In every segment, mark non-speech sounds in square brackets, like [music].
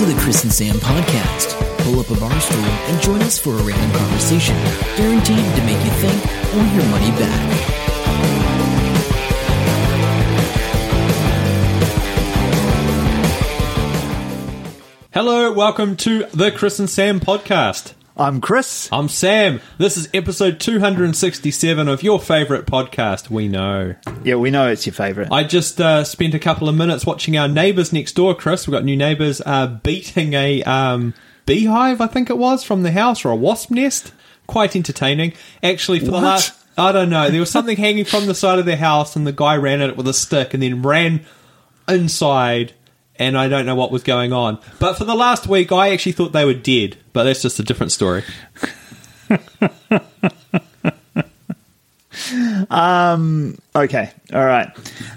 to the Chris and Sam podcast. Pull up a bar stool and join us for a random conversation, guaranteed to make you think or your money back. Hello, welcome to the Chris and Sam podcast. I'm Chris. I'm Sam. This is episode 267 of your favorite podcast, We Know. Yeah, we know it's your favourite. I just uh, spent a couple of minutes watching our neighbours next door, Chris. We've got new neighbours uh, beating a um, beehive, I think it was, from the house or a wasp nest. Quite entertaining. Actually, for the What? last. I don't know. There was something hanging from the side of their house, and the guy ran at it with a stick and then ran inside, and I don't know what was going on. But for the last week, I actually thought they were dead, but that's just a different story. [laughs] Okay, all right.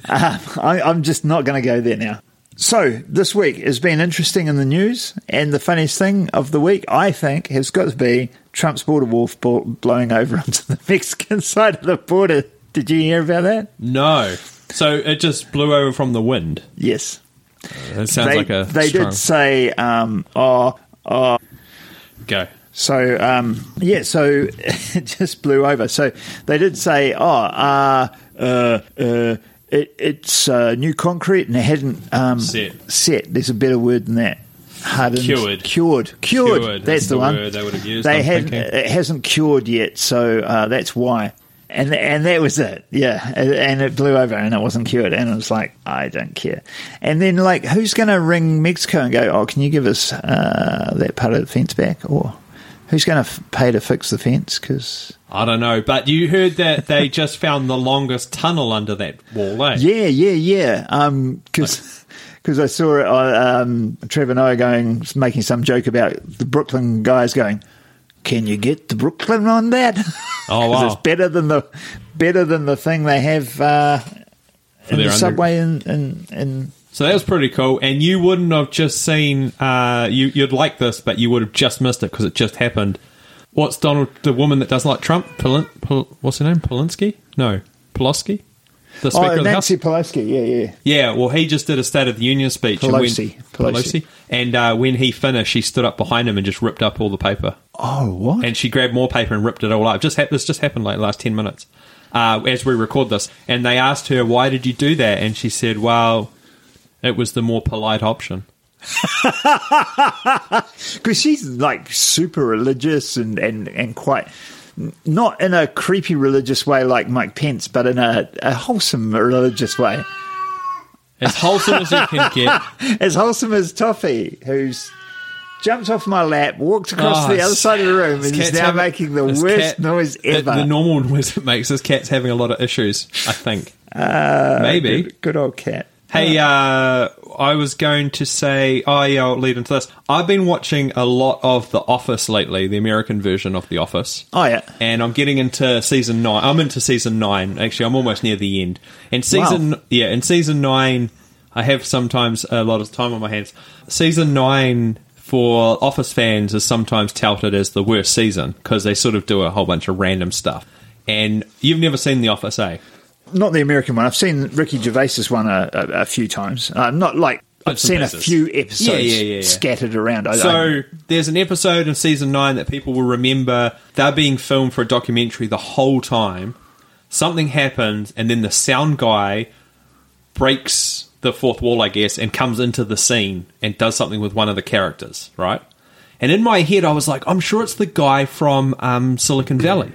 Um, [laughs] I, I'm just not going to go there now. So, this week has been interesting in the news, and the funniest thing of the week, I think, has got to be Trump's border wall blowing over [laughs] onto the Mexican side of the border. Did you hear about that? No. So it just blew over from the wind. Yes. It sounds they like a they strong... did say, um, oh, oh, Go. So um, yeah, so [laughs] it just blew over. So they did say, "Oh, uh, uh, uh, it, it's uh, new concrete and it hadn't um, Set. Set. There's a better word than that. Hardened, Cured. cured, cured. Cured That's is the, the one word they would have used, They hadn't. It hasn't cured yet, so uh, that's why. And and that was it. Yeah, and and it blew over and it wasn't cured. And it was like, I don't care. And then like, who's going to ring Mexico and go? Oh, can you give us uh, that part of the fence back? Or who's going to f- pay to fix the fence? Because I don't know, but you heard that they [laughs] just found the longest tunnel under that wall, eh? yeah, yeah, yeah. Um, because. Because I saw it, uh, um, Trevor Noah going, making some joke about the Brooklyn guys going, "Can you get the Brooklyn on that?" [laughs] Oh wow. it's better than the better than the thing they have uh, in the under- subway in, in, in So that was pretty cool. And you wouldn't have just seen, uh, you, you'd like this, but you would have just missed it because it just happened. What's Donald, the woman that doesn't like Trump? Pel, what's her name? Polinsky? No. Poloski? The Speaker oh of the Nancy House? Pelosi, yeah, yeah. Yeah, well, he just did a State of the Union speech. and Pelosi. when, Pelosi. And uh, when he finished, she stood up behind him and just ripped up all the paper. Oh, what? and she grabbed more paper and ripped it all up. Just ha- this just happened like the last ten minutes uh, as we record this. And they asked her, "Why did you do that?" And she said, "Well, it was the more polite option." [laughs] Because she's like super religious and, and, and quite not in a creepy religious way like Mike Pence, but in a, a wholesome religious way. As wholesome as you can [laughs] get. As wholesome as Toffee, who's jumped off my lap, walked across Oh, the other side of the room, and is now having- making the worst cat- noise the- ever. The, normal noise it makes. This cat's having a lot of issues. I think. Uh, Maybe. Good, good old cat. Hey, uh, I was going to say, oh yeah, I'll lead into this. I've been watching a lot of The Office lately, the American version of The Office. Oh, yeah. and I'm getting into season nine. I'm into season nine. Actually, I'm almost near the end. And season, Wow. yeah, in season nine, I have sometimes a lot of time on my hands. Season nine for Office fans is sometimes touted as the worst season because they sort of do a whole bunch of random stuff. And you've never seen The Office, eh? Not the American one. I've seen Ricky Gervais's one a, a, a few times. Uh, not like I've seen a few episodes Yeah, yeah, yeah, scattered around. I, I, So there's an episode in season nine that people will remember. They're being filmed for a documentary the whole time. Something happens, and then the sound guy breaks the fourth wall, I guess, and comes into the scene and does something with one of the characters, right? And in my head, I was like, I'm sure it's the guy from um, Silicon Valley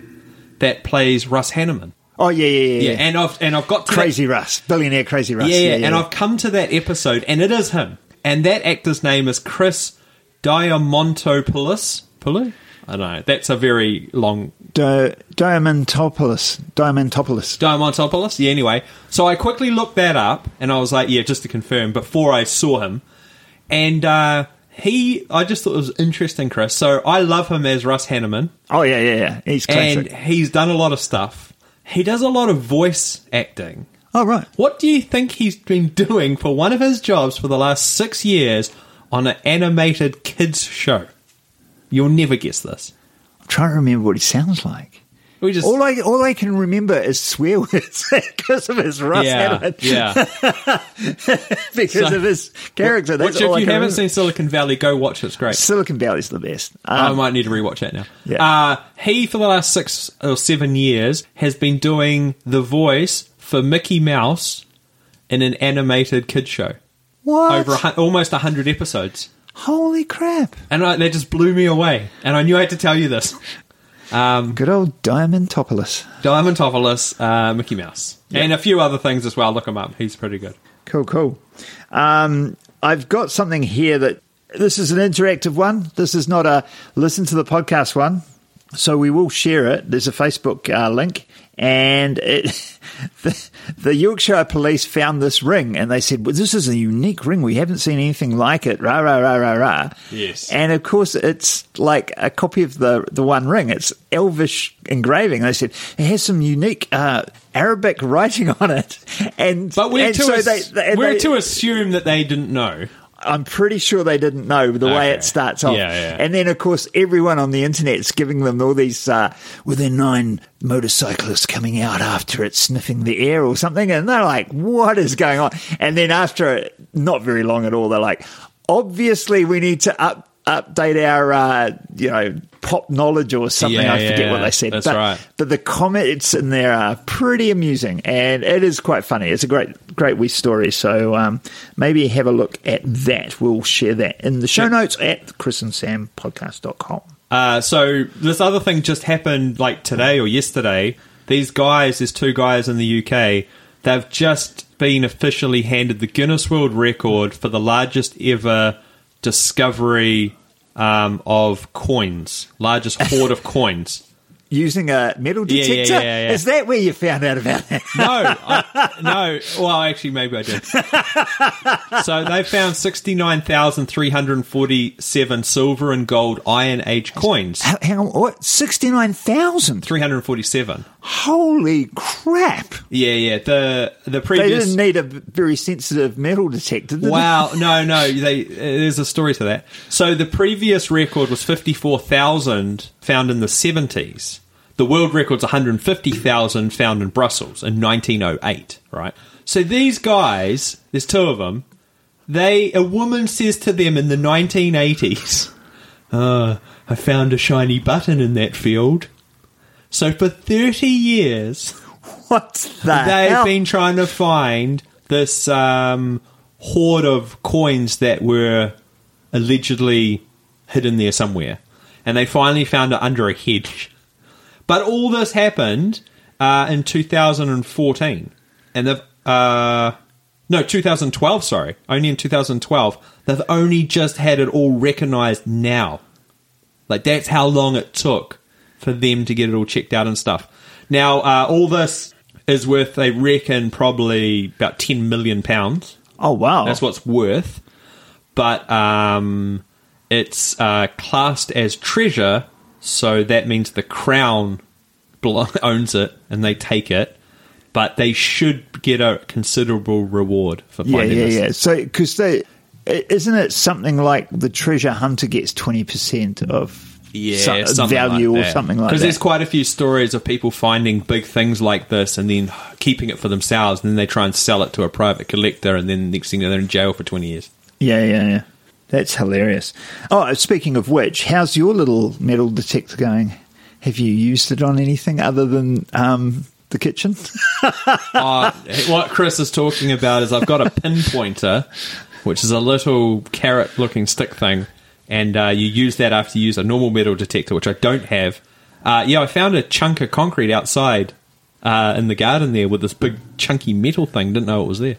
that plays Russ Hanneman. Oh yeah, yeah, yeah. Yeah, yeah. and I've and I've got to that- Crazy Russ, billionaire Crazy Russ. yeah, yeah, and I've come to that episode, and it is him. And that actor's name is Chris Diamantopoulos. Pulu? I don't know. That's a very long Di- Diamantopoulos. Diamantopoulos. Diamantopoulos. Yeah, anyway. So I quickly looked that up, and I was like, yeah, just to confirm, before I saw him. And uh, he, I just thought it was interesting, Chris. So I love him as Russ Hanneman, Oh yeah, yeah, yeah. He's classic. and he's done a lot of stuff. He does a lot of voice acting. oh right. What do you think he's been [laughs] doing for one of his jobs for the last six years on an animated kids show? You'll never guess this. I'm trying to remember what he sounds like. We just all I all I can remember is swear words [laughs] because of his Ross yeah, [laughs] yeah. because So- of his character. That's Which, if I you haven't remember. seen Silicon Valley, go watch it. It's great. Silicon Valley's the best. I Um, might need to rewatch that now. Yeah. Uh, he, for the last six or seven years, has been doing the voice for Mickey Mouse in an animated kid show. what? Over a, almost 100 episodes. Holy crap! And I, that just blew me away. And I knew I had to tell you this. Good old Diamond Topoulos. Diamantopoulos, uh, Mickey Mouse. And a few other things as well. Look him up. He's pretty good. Cool, cool. Um, I've got something here that this is an interactive one. This is not a listen to the podcast one. So we will share it. There's a Facebook uh, link, and it, [laughs] the, the Yorkshire Police found this ring, and they said, "Well, this is a unique ring. We haven't seen anything like it." Rah rah rah rah rah. Yes. And of course, it's like a copy of the the One Ring. It's Elvish engraving. They said it has some unique uh, Arabic [laughs] writing on it, and But we're, and to, so as- they- they- we're they- to assume that they didn't know. I'm pretty sure they didn't know the way it starts off. Yeah, yeah. And then, of course, everyone on the internet's giving them all these, uh, were there nine motorcyclists coming out after it sniffing the air or something? And they're like, what is going on? And then after not very long at all, they're like, obviously we need to up, update our, uh, you know, pop knowledge or something. Yeah, I forget yeah, what they said. but, right. But the comments in there are pretty amusing, and it is quite funny. It's a great, great wee story. So um, maybe have a look at that. We'll share that in the show Yep. notes at the chris and chrisandsampodcast.com. Uh, so this other thing just happened like today or yesterday. These guys, there's two guys in the UK. They've just been officially handed the Guinness World Record for the largest ever discovery um, of coins, largest hoard of coins. Using a metal Yeah, yeah, detector? yeah, yeah. Is that where you found out about that? [laughs] No, I, no. Well, actually, maybe I did. [laughs] so they found sixty-nine thousand three hundred forty-seven silver and gold Iron Age coins. How, how, what? 69,000? Three hundred forty-seven. Holy crap. Yeah, yeah. The the previous They didn't need a very sensitive metal detector, did they? Wow, [laughs] no, no. They uh, there's a story to that. So the previous record was fifty-four thousand found in the seventies. The world record's one hundred fifty thousand found in Brussels in nineteen oh eight. Right. So these guys, there's two of them. They a woman says to them in the nineteen eighties, "Uh, [laughs] I found a shiny button in that field." So for thirty years, [laughs] What the They've hell? been trying to find this um, hoard of coins that were allegedly hidden there somewhere, and they finally found it under a hedge. But all this happened uh, in 2014, and they've uh, no 2012. Sorry, only in 2012. They've only just had it all recognised now. Like that's how long it took for them to get it all checked out and stuff. Now, uh, all this is worth, they reckon, probably about ten million pounds. oh, wow. That's what's worth. But um, it's uh, classed as treasure, so that means the crown [laughs] owns it and they take it. But they should get a considerable reward for Yeah, finding yeah, this. yeah. So, because they, isn't it something like the treasure hunter gets 20% of yeah, some- something value like or that. something like Because there's quite a few stories of people finding big things like this and then keeping it for themselves, and then they try and sell it to a private collector, and then next thing they're in jail for 20 years. Yeah, yeah, yeah. That's hilarious. Oh, speaking of which, how's your little metal detector going? Have you used it on anything other than um, the kitchen? [laughs] Uh, what Chris is talking about is I've got a pinpointer, which is a little carrot-looking stick thing, and uh, you use that after you use a normal metal detector, which I don't have. Uh, yeah, I found a chunk of concrete outside uh, in the garden there with this big chunky metal thing. Didn't know it was there.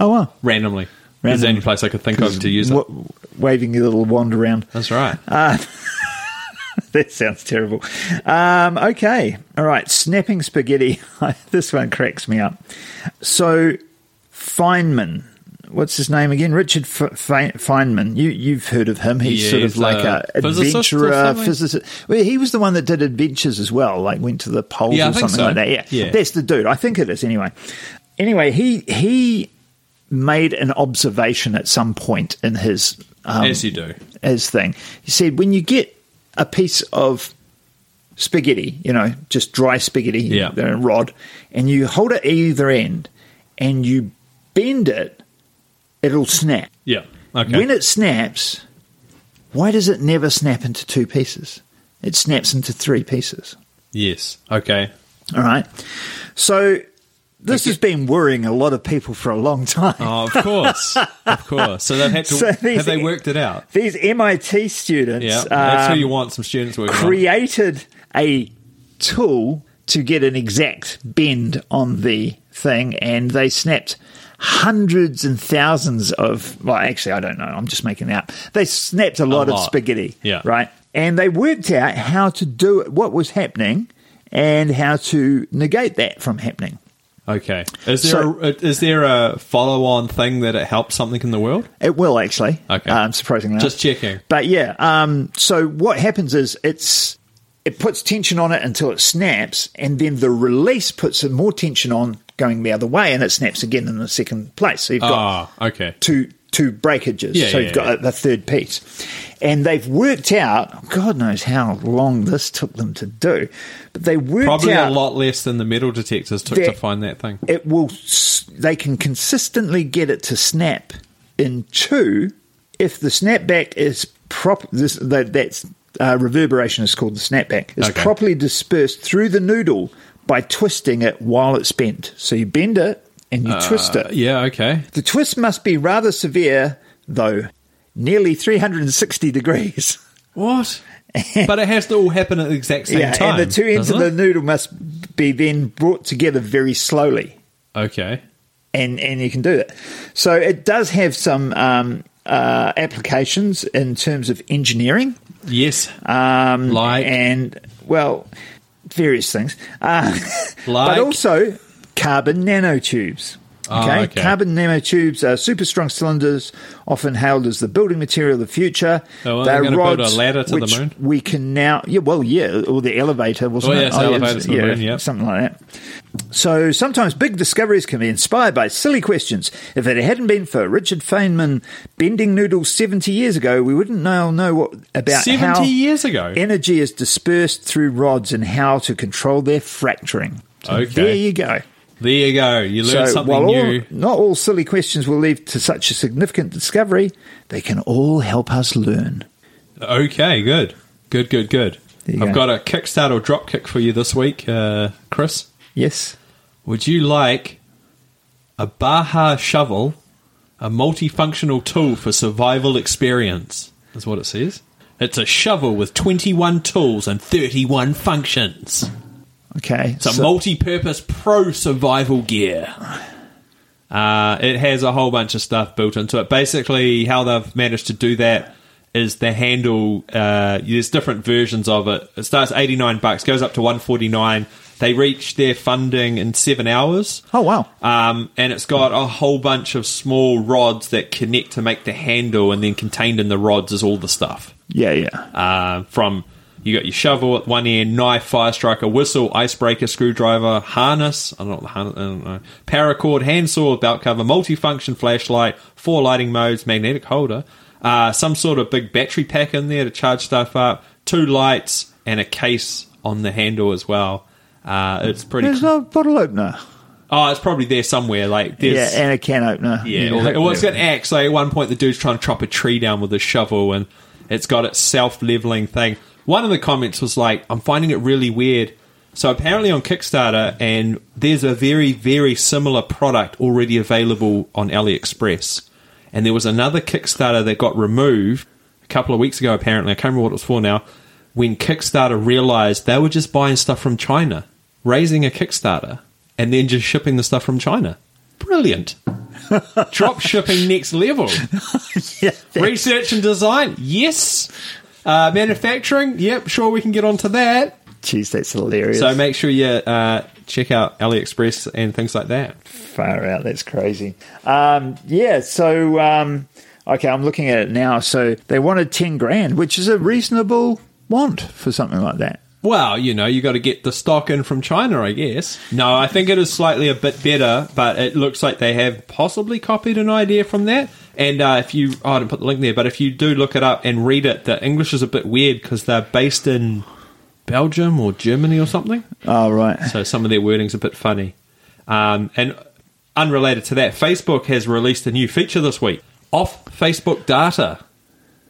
oh, wow. Randomly. It's the only place I could think of to use it. W- waving your little wand around. That's right. [laughs] that sounds terrible. Um, okay. All right. Snapping spaghetti. [laughs] this one cracks me up. So, Feynman. What's his name again? Richard F- Fe- Feynman. You, you've heard of him. He's Yeah, sort of like a a or adventurer, physicist. Well, he was the one that did adventures as well, like went to the poles Yeah, or something so. like that. Yeah. Yeah. That's the dude. I think it is anyway. Anyway, he he made an observation at some point in his um, As you do. as thing. He said when you get a piece of spaghetti, you know, just dry spaghetti, Yeah. rod, and you hold it at either end and you bend it, it'll snap. Yeah. Okay. When it snaps, why does it never snap into two pieces? It snaps into three pieces. yes. Okay. All right. So this has been worrying a lot of people for a long time. Oh, of course. of [laughs] course. So they've had to. So these- have they worked it out? These MIT students Yeah. That's who um, you want. Some students working on. created a tool to get an exact bend on the thing, and they snapped hundreds and thousands of. Well, actually, I don't know. I'm just making it up. They snapped a lot, of lot. spaghetti. Yeah. Right. And they worked out how to do it, what was happening, and how to negate that from happening. Okay. Is there So- a, is there a follow on thing that it helps something in the world? It will actually. Okay. Um, surprisingly, enough. Just checking. But yeah, um, so what happens is it's it puts tension on it until it snaps, and then the release puts some more tension on going the other way, and it snaps again in the second place. So you've got Ah, okay. two two breakages. Yeah, so yeah, you've got yeah. a, a third piece, and they've worked out. God knows how long this took them to do, but they worked Probably out Probably a lot less than the metal detectors took to find that thing. it will they can consistently get it to snap in two if the snapback is prop this that that's uh, reverberation is called the snapback is Okay. properly dispersed through the noodle by twisting it while it's bent so you bend it and you twist it Uh, yeah, okay. the twist must be rather severe though nearly 360 degrees [laughs] What? but it has to all happen at the exact same yeah time. and the two ends of doesn't the noodle must be then brought together very slowly Okay. and and you can do that. So it does have some um, uh, applications in terms of engineering, Yes. um, Like? and well, various things, uh, [laughs] Like? but also carbon nanotubes. Oh, Okay? okay. carbon nanotubes are super strong cylinders, often hailed as the building material of the future. Oh, well, they're They're gonna build a rods ladder to the moon? We can now, yeah, well, yeah, or the elevator, wasn't Oh, it? yes, oh, the elevator to the moon, yeah. something like that. So sometimes big discoveries can be inspired by silly questions. If it hadn't been for Richard Feynman bending noodles 70 years ago, we wouldn't now know what about 70 how years ago? energy is dispersed through rods and how to control their fracturing. So Okay. there you go. There you go. You learn So something while all, new. not all silly questions will lead to such a significant discovery, they can all help us learn. Okay, good. Good, good, good. I've go. got a Kickstarter dropkick for you this week, uh, Chris. Yes. Would you like a Baja shovel, a multifunctional tool for survival experience? Is what it says. It's a shovel with 21 tools and 31 functions. Okay. It's a multi-purpose pro survival gear. Uh, it has a whole bunch of stuff built into it. Basically, how they've managed to do that is the handle. Uh, there's different versions of it. It starts 89 bucks, goes up to 149. They reach their funding in seven hours. oh, wow. Um, and it's got a whole bunch of small rods that connect to make the handle, and then contained in the rods is all the stuff Yeah, yeah. uh, from you got your shovel at one end, knife, fire striker, whistle, icebreaker, screwdriver, harness. I don't know what the harness. I don't know. Paracord, handsaw, belt cover, multifunction flashlight, four lighting modes, magnetic holder, uh, some sort of big battery pack in there to charge stuff up, two lights, and a case on the handle as well. Uh, it's pretty. There's no bottle opener. oh, it's probably there somewhere. Like yeah, and a can opener. yeah, hope well, it's got an axe. Like at one point, the dude's trying to chop a tree down with a shovel, and it's got its self-leveling thing. One of the comments was like, "I'm finding it really weird." So apparently on Kickstarter, and there's a very, very similar product already available on AliExpress. And there was another Kickstarter that got removed a couple of weeks ago. Apparently, I can't remember what it was for now. When Kickstarter realized they were just buying stuff from China, raising a Kickstarter, and then just shipping the stuff from China. Brilliant. [laughs] Drop shipping next level. [laughs] Yeah, Research and design, yes. Uh, manufacturing, yep, sure we can get onto that. Jeez, that's hilarious. So make sure you uh, check out AliExpress and things like that. Far out, that's crazy. Um, yeah, so um, okay, I'm looking at it now. So they wanted ten grand, which is a reasonable want for something like that. Well, you know, you got to get the stock in from China, I guess. No, I think it is slightly a bit better, but it looks like they have possibly copied an idea from that. And uh, if you, oh, I didn't put the link there, but if you do look it up and read it, the English is a bit weird because they're based in Belgium or Germany or something. Oh, right. So some of their wording's a bit funny. Um, and unrelated to that, Facebook has released a new feature this week off Facebook data.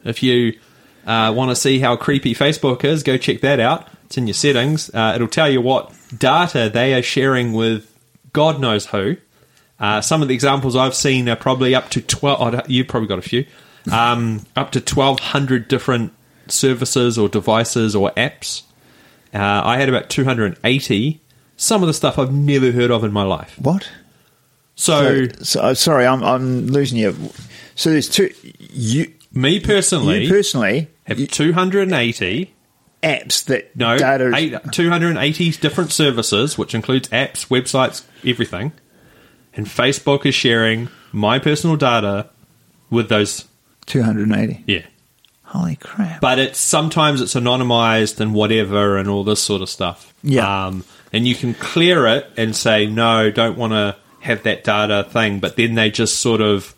If you uh, want to see how creepy Facebook is, go check that out. It's in your settings. Uh, it'll tell you what data they are sharing with God knows who. Uh, some of the examples I've seen are probably up to 12. Oh, you've probably got a few. Um, up to 1,200 different services or devices or apps. Uh, I had about 280. Some of the stuff I've never heard of in my life. What? So, So, so- sorry, I'm, I'm losing you. So there's two. You, me personally you personally have you- 280. Apps that No, data. eight, 280 different services, which includes apps, websites, everything. And Facebook is sharing my personal data with those. 280. Yeah. Holy crap. But it's sometimes it's anonymized and whatever and all this sort of stuff. Yeah. Um, and you can clear it and say, no, don't want to have that data thing. But then they just sort of.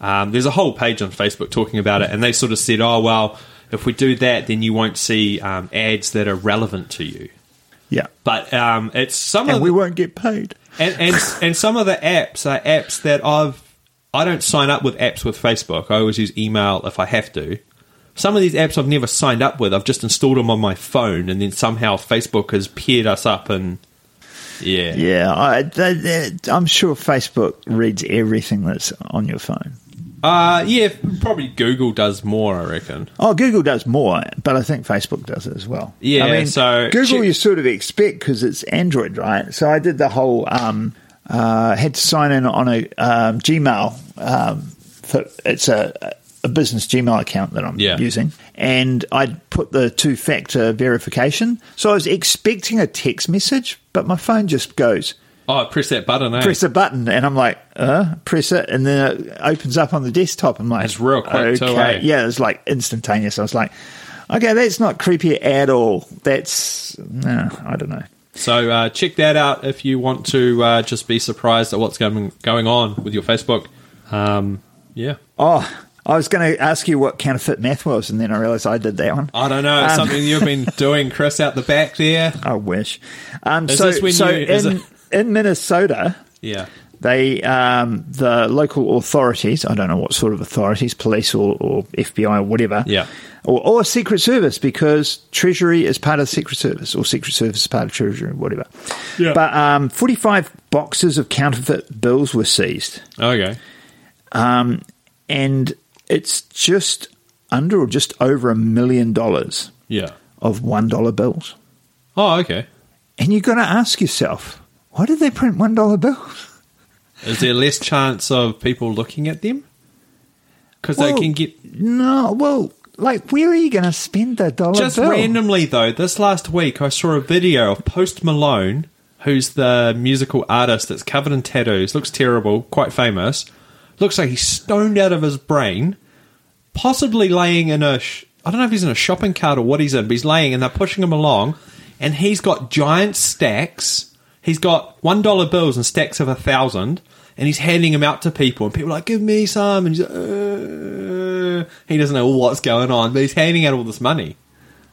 Um, there's a whole page on Facebook talking about it, and they sort of said, oh, well, if we do that, then you won't see um, ads that are relevant to you. yeah. But um, it's some And of we the, won't get paid. and, and and some of the apps are apps that I've I don't sign up with apps with Facebook. I always use email if I have to. Some of these apps I've never signed up with. I've just installed them on my phone, and then somehow Facebook has paired us up, and yeah, Yeah, I, I'm sure Facebook reads everything that's on your phone. Uh, yeah. Probably Google does more, I reckon. Oh, Google does more, but I think Facebook does it as well. Yeah, I mean, so Google check- you sort of expect because it's Android, right? So I did the whole um, uh, had to sign in on a um, Gmail. Um, for, it's a, a business Gmail account that I'm Yeah. using, and I put the two factor verification. So I was expecting a text message, but my phone just goes Oh, press that button. Eh? press a button, and I'm like, uh, press it, and then it opens up on the desktop. I'm like, It's real quick too, eh? Yeah, it's like instantaneous. I was like, okay, that's not creepy at all. That's no, I don't know. So uh, check that out if you want to uh, just be surprised at what's going going on with your Facebook. Um, yeah. Oh, I was going to ask you what counterfeit math was, and then I realized I did that one. I don't know. It's Um, something you've been [laughs] doing, Chris, out the back there. I wish. Um, Is so, this when so you- is in it- in Minnesota, Yeah. they um, the local authorities i don't know what sort of authorities police or, or fbi or whatever Yeah. or, or secret service because treasury is part of secret service or secret service is part of treasury whatever Yeah. but um, 45 boxes of counterfeit bills were seized Okay. um, and it's just under or just over a million dollars Yeah. of one dollar bills Oh, okay. and you've got to ask yourself why did they print one dollar bills Is there less chance of people looking at them? Because Well, they can get No, well, like, where are you going to spend the dollar just bill? randomly though. This last week, I saw a video of Post Malone, who's the musical artist that's covered in tattoos. Looks terrible, quite famous. Looks like he's stoned out of his brain, possibly laying in a. Sh- I don't know if he's in a shopping cart or what he's in, but he's laying and they're pushing him along, and he's got giant stacks. He's got one dollar bills and stacks of a thousand, and he's handing them out to people, and people are like, "Give me some," and he's like, uh, he doesn't know what's going on, but he's handing out all this money.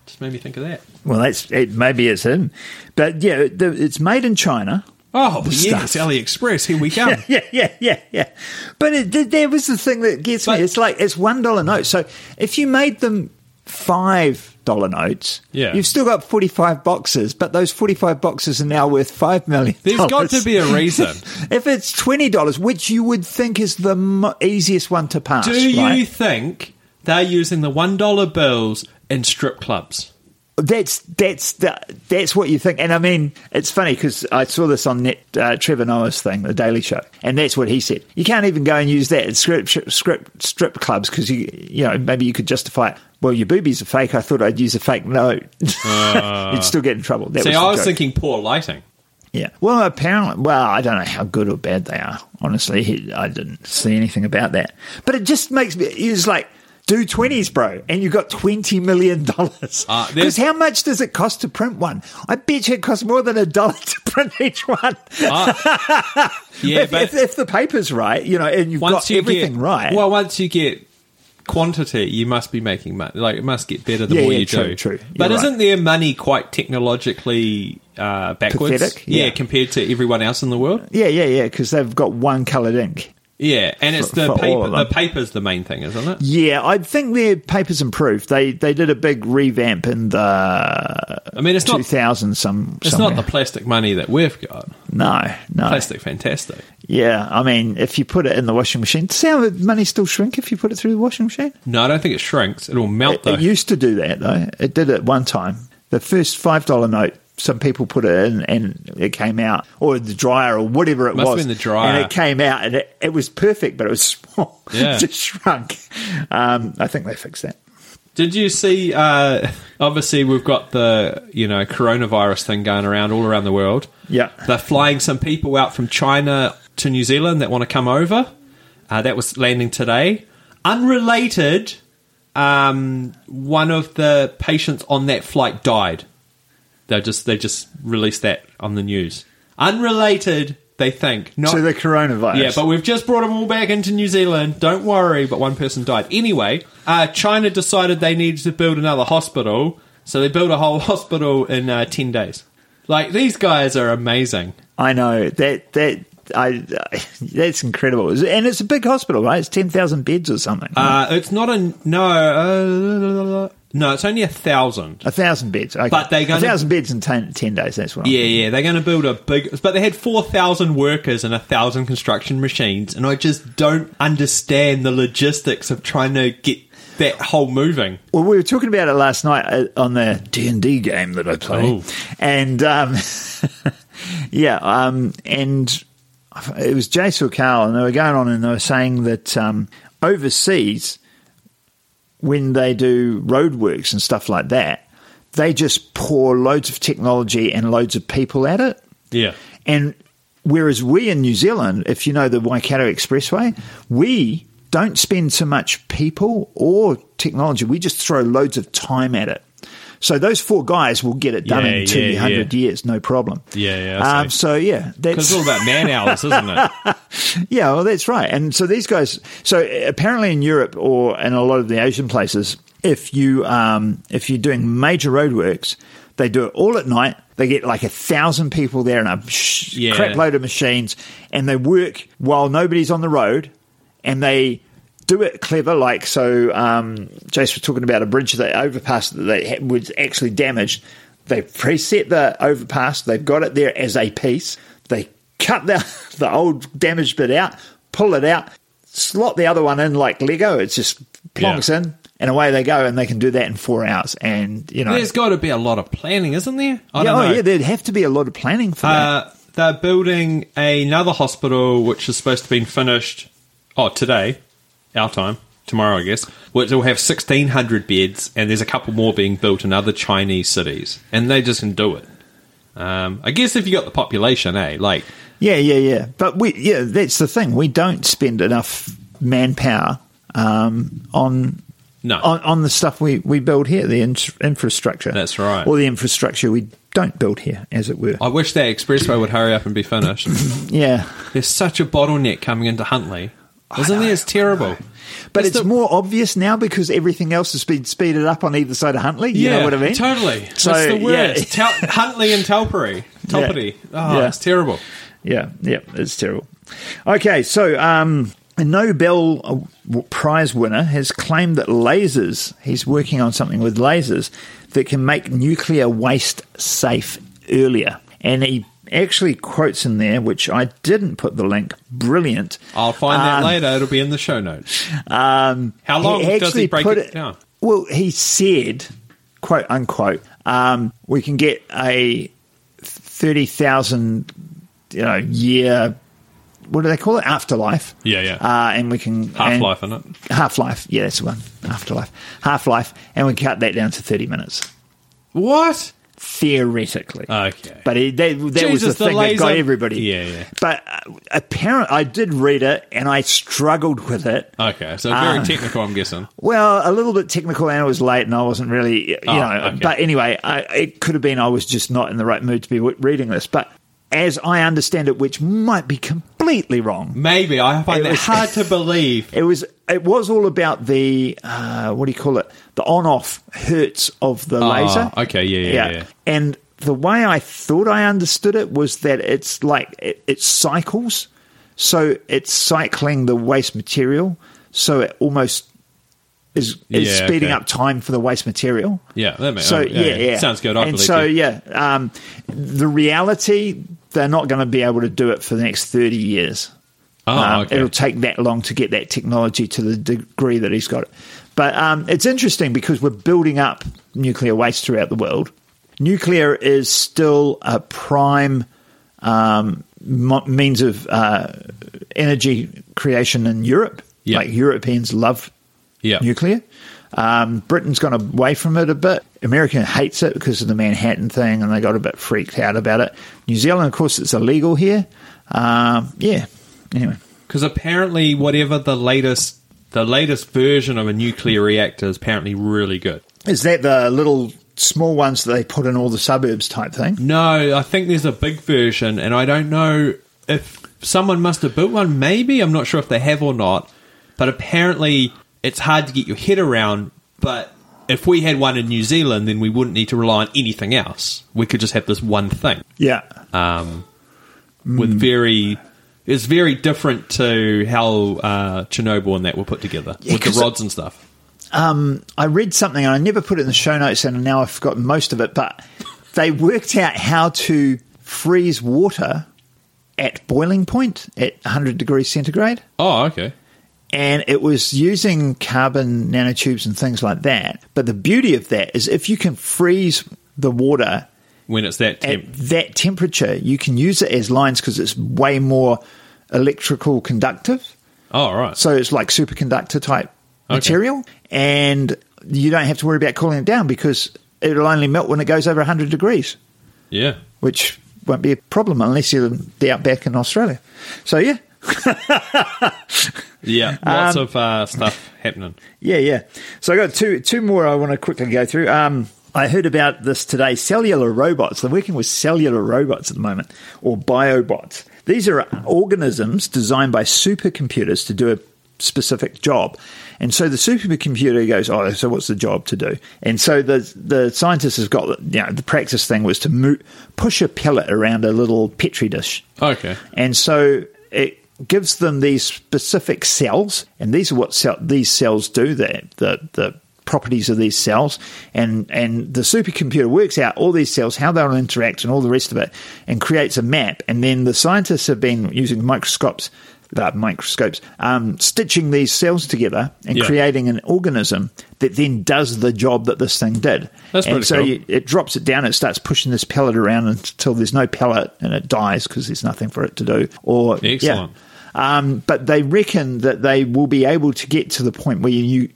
Just made me think of that. Well, that's it, maybe it's him, but yeah, the, it's made in China. Oh, The yes, stuff. AliExpress. Here we [laughs] come. Yeah, yeah, yeah, yeah. But it, th- there was the thing that gets But- me. It's like it's one dollar note. So if you made them five dollar notes, Yeah. you've still got forty five boxes. But those forty five boxes are now worth five million. There's got to be a reason. [laughs] if it's twenty dollars, which you would think is the mo- easiest one to pass. Do you think they're using the one dollar bills in strip clubs? That's that's the, that's what you think, and I mean it's funny because I saw this on net uh, Trevor Noah's thing, The Daily Show, and that's what he said. You can't even go and use that in strip strip strip clubs because you you know maybe you could justify it. Well, your boobies are fake. I thought I'd use a fake note. [laughs] You'd still get in trouble. That See, was I was joke. thinking poor lighting. Yeah. Well, apparently, well, I don't know how good or bad they are. Honestly, I didn't see anything about that. But it just makes me. It's like do twenties, bro, and you got twenty million dollars. Uh, Because there's- how much does it cost to print one? I bet you it costs more than a dollar [laughs] to print each one. [laughs] Yeah, if, but if, if the paper's right, you know, and you've got you everything get, right. Well, once you get quantity, you must be making money. Like it must get better the Yeah, more yeah, you true, do. true. You're But right. isn't their money quite technologically uh, backwards? Pathetic, yeah. compared to everyone else in the world. Yeah, yeah, yeah, because they've got one coloured ink. Yeah, and it's For- the for paper. The paper's the main thing, isn't it? Yeah, I think their paper's improved. They they did a big revamp in the I mean, it's not. 2000 some. It's somewhere. not the plastic money that we've got. no, no. Plastic, fantastic. Yeah, I mean, if you put it in the washing machine, does the money still shrink if you put it through the washing machine? No, I don't think it shrinks. It'll melt It, though. it used to do that though. It did it one time. The first five dollar note, some people put it in and it came out, or the dryer, or whatever it Must have was. been the dryer. and it came out, and it, it was perfect, but it was [laughs] small. Yeah. it just shrunk. Um, I think they fixed that. Did you see? Uh, obviously, we've got the you know coronavirus thing going around all around the world. Yeah. they're flying some people out from China to New Zealand that want to come over. Uh, that was landing today. Unrelated, um, one of the patients on that flight died. They just they just released that on the news. Unrelated, they think. Not, to the coronavirus. yeah, but we've just brought them all back into New Zealand. Don't worry, but one person died. Anyway, uh, China decided they needed to build another hospital, so they built a whole [laughs] hospital in uh, 10 days. Like, these guys are amazing. I know that that I [laughs] that's incredible, and it's a big hospital, right? It's ten thousand beds or something. Uh, it's not a. No, uh, no, it's only a thousand. a thousand beds, okay. But they a gonna- thousand beds in ten, days. That's what. I'm Yeah, yeah, they're going to build a big. But they had 4,000 workers and a 1,000 construction machines, and I just don't understand the logistics of trying to get that whole moving. Well, we were talking about it last night uh, on the D and D game that I play, Oh. and um, [laughs] yeah, um, and it was Jace or Carl, and they were going on and they were saying that um, overseas, when they do roadworks and stuff like that, they just pour loads of technology and loads of people at it. Yeah. And whereas we in New Zealand, if you know the Waikato Expressway, we don't spend so much people or technology. We just throw loads of time at it. So those four guys will get it done Yeah, in yeah, 200 years, no problem. Yeah, yeah, Um, so yeah, that's it's all about man hours, isn't it? [laughs] yeah, well, that's right. And so these guys, so apparently in Europe or in a lot of the Asian places, if you um, if you're doing major roadworks, they do it all at night. They get like a thousand people there and a sh- Yeah. crap load of machines, and they work while nobody's on the road, and they do it clever. Like so, um, Jace was talking about a bridge that overpass that they had, was actually damaged. They preset the overpass. They've got it there as a piece. They cut the [laughs] the old damaged bit out, pull it out, slot the other one in like Lego. It's just plonks Yeah. in, and away they go. And they can do that in four hours. And you know, There's got to be a lot of planning, isn't there? I yeah, don't oh know. yeah, there'd have to be a lot of planning for that. Uh, they're building another hospital, which is supposed to be finished. Oh, today, our time, tomorrow, I guess. Which will have sixteen hundred beds, and there's a couple more being built in other Chinese cities, and they just can do it. Um, I guess if you got the population, eh? Like, Yeah, yeah, yeah. But we, yeah, that's the thing. We don't spend enough manpower um, on No. on, on the stuff we, we build here, the in- infrastructure. That's right. Or the infrastructure we don't build here, as it were. I wish that expressway would hurry up and be finished. [laughs] yeah, There's such a bottleneck coming into Huntly, there? It's terrible. but It's it's the- more obvious now because everything else has been speeded up on either side of Huntly. You know what I mean? Totally. So, it's the yeah. worst. Tel- [laughs] Huntly and Telbury. Telbury. Oh, Yeah. it's terrible. Yeah, yeah, it's terrible. Okay, so um, a Nobel uh, Prize winner has claimed that lasers, he's working on something with lasers that can make nuclear waste safe earlier. And he actually quotes in there, which I didn't put the link, brilliant. I'll find that Um, later. It'll be in the show notes. Um, How long does actually he break put it down? Well, he said, quote unquote, um, we can get a thirty thousand, you know, year. What do they call it? Afterlife. Yeah, yeah. Uh, and we can Half life, isn't it? Half life. Yeah, that's the one. Afterlife. Half life, and we cut that down to thirty minutes What? Theoretically. Okay. But it, that, that was the the thing that got everybody. Yeah, yeah. But uh, apparently, I did read it, and I struggled with it. Okay, so very Ah. technical, I'm guessing. Well, a little bit technical, and it was late, and I wasn't really, you Oh, know. okay. But anyway, I, it could have been I was just not in the right mood to be w- reading this. But as I understand it, which might be completely wrong. Maybe I find It was- hard to [laughs] believe. It was it was all about the uh, what do you call it? The on off hertz of the Ah, laser. okay, yeah, yeah, yeah. And the way I thought I understood it was that it's like it, it cycles, so it's cycling the waste material, so it almost is is Yeah, speeding okay. up time for the waste material. Yeah, that makes So oh, yeah, yeah, sounds good. I and so you. yeah, um, the reality they're not going to be able to do it for the next thirty years. Oh, Um, okay. It'll take that long to get that technology to the degree that he's got it. But um, it's interesting because we're building up nuclear waste throughout the world. Nuclear is still a prime um, mo- means of uh, energy creation in Europe. Yeah. Like Europeans love Yeah. nuclear. Um, Britain's gone away from it a bit. America hates it because of the Manhattan thing, and they got a bit freaked out about it. New Zealand, of course, it's illegal here. Um, yeah. Anyway, Because apparently, whatever the latest, the latest version of a nuclear reactor is apparently really good. is that the little small ones that they put in all the suburbs type thing? No, I think there's a big version, and I don't know if someone must have built one. Maybe I'm not sure if they have or not. But apparently, it's hard to get your head around. But if we had one in New Zealand, then we wouldn't need to rely on anything else. We could just have this one thing. Yeah. um, with very it's very different to how uh, Chernobyl and that were put together Yeah, with the rods and stuff. I read something, and I never put it in the show notes, and now I've forgotten most of it, but they worked out how to freeze water at boiling point at 100 degrees centigrade. Oh, okay. And it was using carbon nanotubes and things like that. But the beauty of that is if you can freeze the water When it's that temp. at that temperature, you can use it as lines because it's way more electrical conductive. Oh, right. So it's like superconductor type Okay. material, and you don't have to worry about cooling it down because it'll only melt when it goes over 100 degrees, yeah. which won't be a problem unless you're the outback in Australia. So yeah, [laughs] Yeah. Lots Um, of uh, stuff happening. Yeah, yeah. So I got two two more I want to quickly go through. Um, I heard about this today. Cellular robots. They're working with cellular robots at the moment, or biobots. These are organisms designed by supercomputers to do a specific job. And so the supercomputer goes, oh, so what's the job to do? And so the the scientists have got, you know, the practice thing was to mo- push a pellet around a little petri dish. Okay. And so it gives them these specific cells, and these are what cell, these cells do. The, the the properties of these cells, and and the supercomputer works out all these cells, how they'll interact, and all the rest of it, and creates a map. And then the scientists have been using microscopes. Uh, microscopes, um, stitching these cells together and Yeah. creating an organism that then does the job that this thing did. That's and pretty so cool. you, it drops it down. It starts pushing this pellet around until there's no pellet and it dies because there's nothing for it to do. Or yeah. Um, but they reckon that they will be able to get to the point where you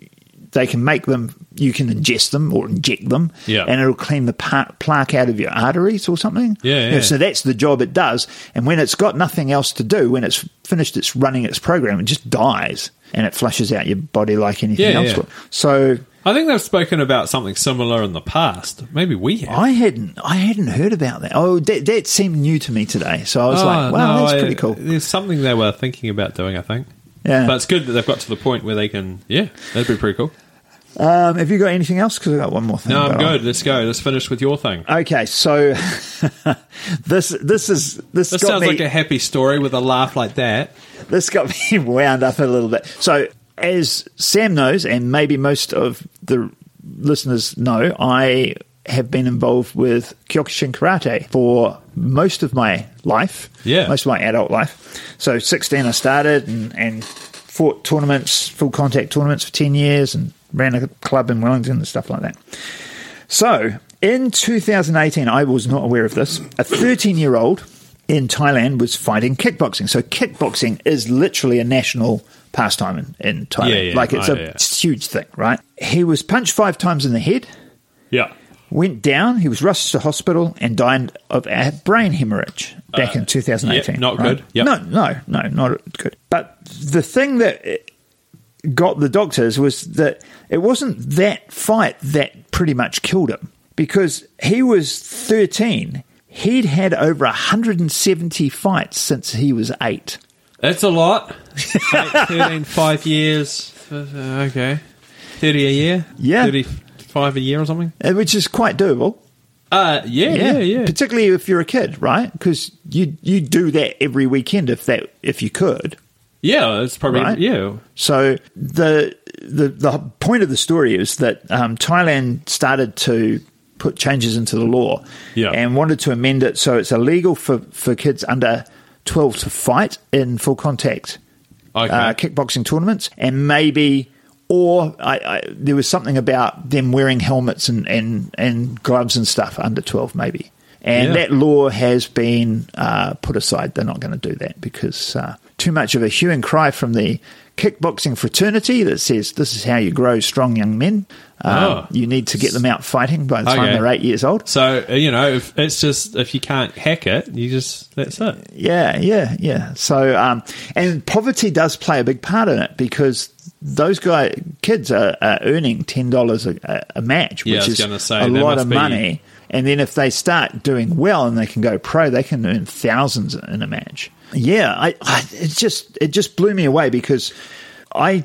they can make them. You can ingest them or inject them, Yeah. and it'll clean the plaque out of your arteries or something. Yeah, yeah. So that's the job it does. And when it's got nothing else to do, when it's finished, it's running its program. It just dies and it flushes out your body like anything Yeah, else. yeah. So I think they've spoken about something similar in the past. Maybe we have. I hadn't I hadn't heard about that. Oh, that, that seemed new to me today. So I was Oh, like, wow, no, that's I- pretty cool. There's something they were thinking about doing, I think. Yeah. But it's good that they've got to the point where they can, yeah, that'd be pretty cool. Um, have you got anything else? Because I got one more thing. No, I'm good. Let's go. Let's finish with your thing. Okay, so [laughs] this this is this, This sounds me like a happy story with a laugh like that. this got [laughs] me wound up a little bit. So as Sam knows, and maybe most of the listeners know, I have been involved with Kyokushin Karate for most of my life. Yeah. most of my adult life. So 16 I started and, and fought tournaments, full contact tournaments for 10 years and ran a club in Wellington and stuff like that. So in 2018, I was not aware of this. A 13 year old in Thailand was fighting kickboxing. So kickboxing is literally a national pastime in, in Thailand. Yeah, yeah. like it's Oh, a yeah. huge thing, right? He was punched five times in the head, Yeah. went down, he was rushed to hospital and died of a brain hemorrhage back in 2018. Uh, yeah, not right? good. Yep. No, no, no, not good. But the thing that got the doctors was that it wasn't that fight that pretty much killed him because he was 13. He'd had over 170 fights since he was eight. That's a lot. [laughs] Eight, 13, five years. Uh, Okay. 30 a year? Yeah. 35 a year or something? uh, which is quite doable. Uh, yeah, yeah, yeah. Particularly if you're a kid, right? Because you you do that every weekend if that if you could. Yeah, it's probably, Right. yeah. So the the the point of the story is that um, Thailand started to put changes into the law Yeah. and wanted to amend it so it's illegal for, for kids under 12 to fight in full contact Okay. uh, kickboxing tournaments and maybe or I, I, there was something about them wearing helmets and, and, and gloves and stuff under 12 maybe and Yeah. that law has been uh, put aside they're not going to do that because uh, too much of a hue and cry from the kickboxing fraternity that says this is how you grow strong young men um, Oh. you need to get them out fighting by the time Okay. they're eight years old So, uh, you know, if it's just, if you can't hack it, you just, that's it. Yeah, yeah, yeah. So, um, and poverty does play a big part in it because those guy kids are, are earning ten dollars a, a match, which is say, a lot of be- money. And then if they start doing well and they can go pro, they can earn thousands in a match. Yeah, I, I it just it just blew me away because I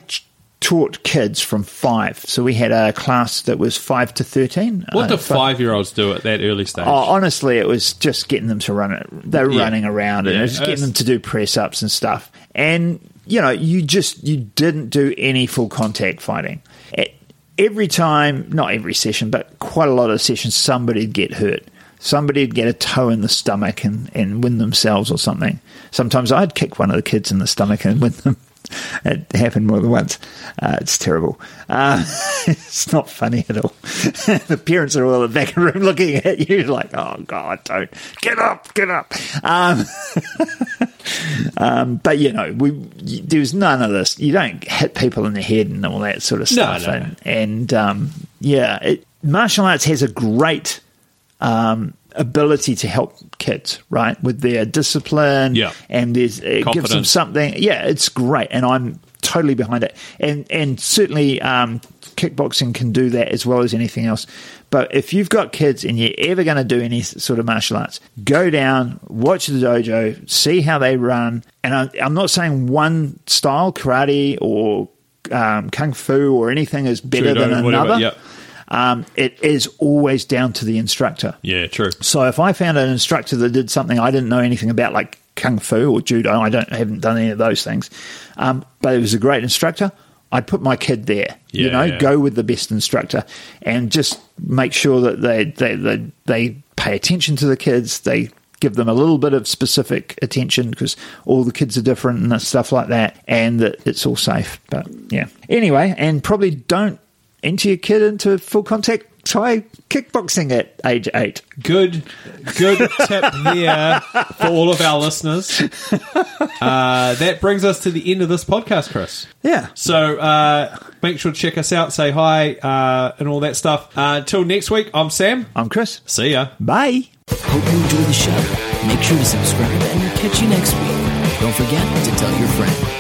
taught kids from five. So we had a class that was five to thirteen. What Uh, do five year olds do at that early stage? Oh, honestly, it was just getting them to run it. They were Yeah. running around and Yeah, it was getting them to do press ups and stuff. And you know, you just you didn't do any full contact fighting. At every time, not every session, but quite a lot of sessions, somebody'd get hurt. Somebody'd get a toe in the stomach and, and win themselves or something. Sometimes I'd kick one of the kids in the stomach and win them. [laughs] It happened more than once. Uh, it's terrible. Uh, [laughs] it's not funny at all. [laughs] the parents are all in the back of the room looking at you like, oh, God, don't. Get up, get up. Um, um, but, you know, we there's none of this. You don't hit people in the head and all that sort of No, stuff. no. And, and um, yeah, it, martial arts has a great um, ability to help kids, right, with their discipline. Yeah. and there's it gives them something. Yeah, it's great, and I'm totally behind it. And and certainly, um, kickboxing can do that as well as anything else. But if you've got kids and you're ever going to do any sort of martial arts, go down, watch the dojo, see how they run. And I'm, I'm not saying one style, karate or um, kung fu or anything is better Judo, than whatever, another. yep. Um, it is always down to the instructor. yeah, true. So if I found an instructor that did something I didn't know anything about, like kung fu or judo, I don't I haven't done any of those things, um, but it was a great instructor. I'd put my kid there. you know, yeah. go with the best instructor, and just make sure that they they they, they pay attention to the kids. They give them a little bit of specific attention because all the kids are different and stuff like that, and that it's all safe. But yeah, anyway, and probably don't enter your kid into full contact. Try kickboxing at age eight. Good, good [laughs] tip there for all of our listeners. Uh, that brings us to the end of this podcast, Chris. Yeah. So uh, make sure to check us out, say hi, uh, and all that stuff. Uh, until next week, I'm Sam. I'm Chris. See ya. Bye. Hope you enjoyed the show. Make sure to subscribe and we'll catch you next week. Don't forget to tell your friend.